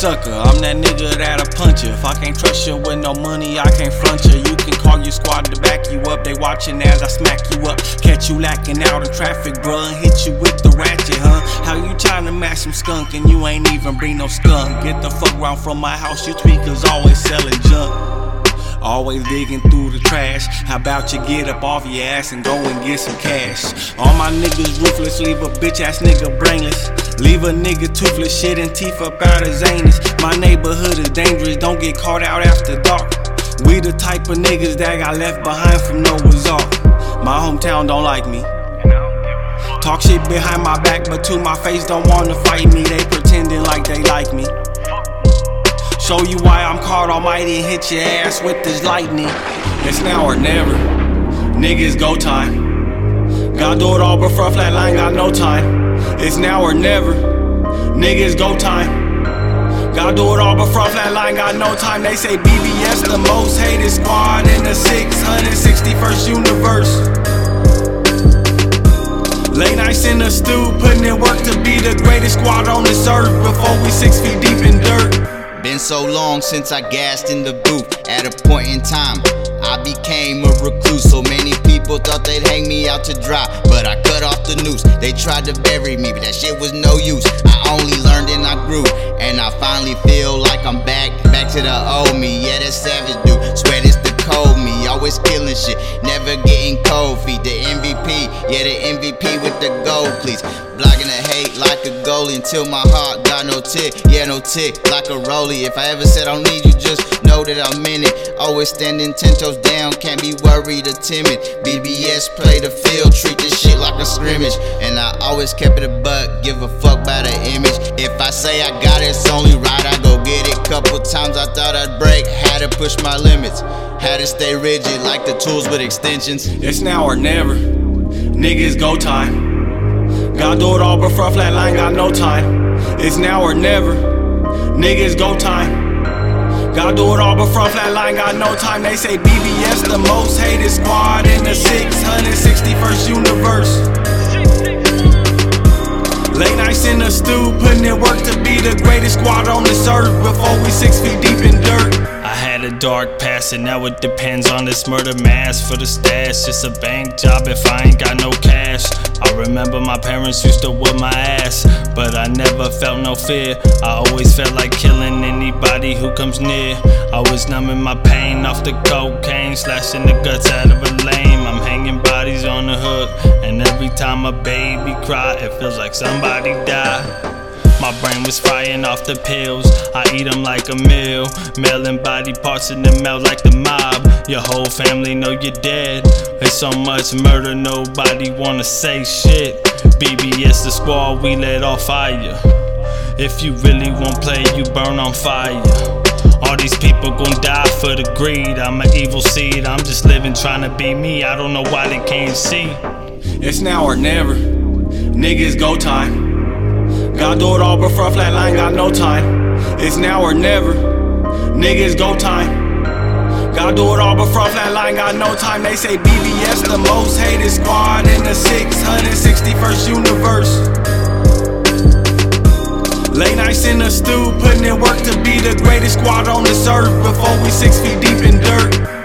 sucker. I'm that nigga that'll punch you. If I can't trust you with no money, I can't front you. You can call your squad to back you up. They watching as I smack you up. Catch you lacking out in traffic, bruh, hit you with the ratchet, huh? How you trying to match some skunk and you ain't even bring no skunk? Get the fuck round from my house, you tweakers always selling junk. Always digging through the trash. How about you get up off your ass and go and get some cash? All my niggas ruthless, leave a bitch ass nigga brainless. Leave a nigga toothless, shit and teeth up out his anus. My neighborhood is dangerous, don't get caught out after dark. We the type of niggas that got left behind from Noah's Ark. My hometown don't like me. Talk shit behind my back, but to my face don't wanna fight me. They pretending like they like me. Show you why I'm called almighty and hit your ass with this lightning. It's now or never. Niggas go time. Gotta do it all before flatline got no time. It's now or never. Niggas go time. Gotta do it all before flatline got no time. They say BBS the most hated squad in the 661st universe. Late nights in the stew, putting in work to be the greatest squad on this earth before we six feet deep. Been so long since I gassed in the booth. At a point in time, I became a recluse. So many people thought they'd hang me out to dry, but I cut off the noose. They tried to bury me, but that shit was no use. I only learned and I grew, and I finally feel like I'm back, back to the old me. Yeah, that savage dude. Sweat is the cold me, always killing shit, never getting cold feet. Yeah, the MVP with the gold, please. Blocking the hate like a goalie until my heart got no tick. Yeah, no tick, like a rollie. If I ever said I don't need you, just know that I'm in it. Always standing ten toes down, can't be worried or timid. BBS play the field, treat this shit like a scrimmage. And I always kept it a buck, give a fuck by the image. If I say I got it, it's only right, I go get it. Couple times I thought I'd break, had to push my limits. Had to stay rigid like the tools with extensions. It's now or never. Niggas go time. Gotta do it all but before flatline got no time. It's now or never. Niggas go time. Gotta do it all but before flatline got no time. They say BBS the most hated squad in the 661st universe. Late nights in the stew, putting in work to be the greatest squad on this earth before we six feet deep in dirt. Had a dark past, and now it depends on this murder mask for the stash. It's a bank job if I ain't got no cash. I remember my parents used to whip my ass, but I never felt no fear. I always felt like killing anybody who comes near. I was numbing my pain off the cocaine, slashing the guts out of a lame. I'm hanging bodies on the hook, and every time a baby cry, it feels like somebody died. My brain was frying off the pills. I eat them like a meal. Mailing body parts in the mouth like the mob. Your whole family know you're dead. There's so much murder, nobody wanna say shit. BBS the squad, we let off fire. If you really won't play, you burn on fire. All these people gon' die for the greed. I'm an evil seed. I'm just living trying to be me. I don't know why they can't see. It's now or never. Niggas go time. Gotta do it all before flatline got no time. It's now or never. Niggas go time. Gotta do it all before flatline got no time. They say BBS the most hated squad in the 661st universe. Late nights in the stew, putting in work to be the greatest squad on this earth before we six feet deep in dirt.